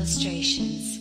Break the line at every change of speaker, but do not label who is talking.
illustrations.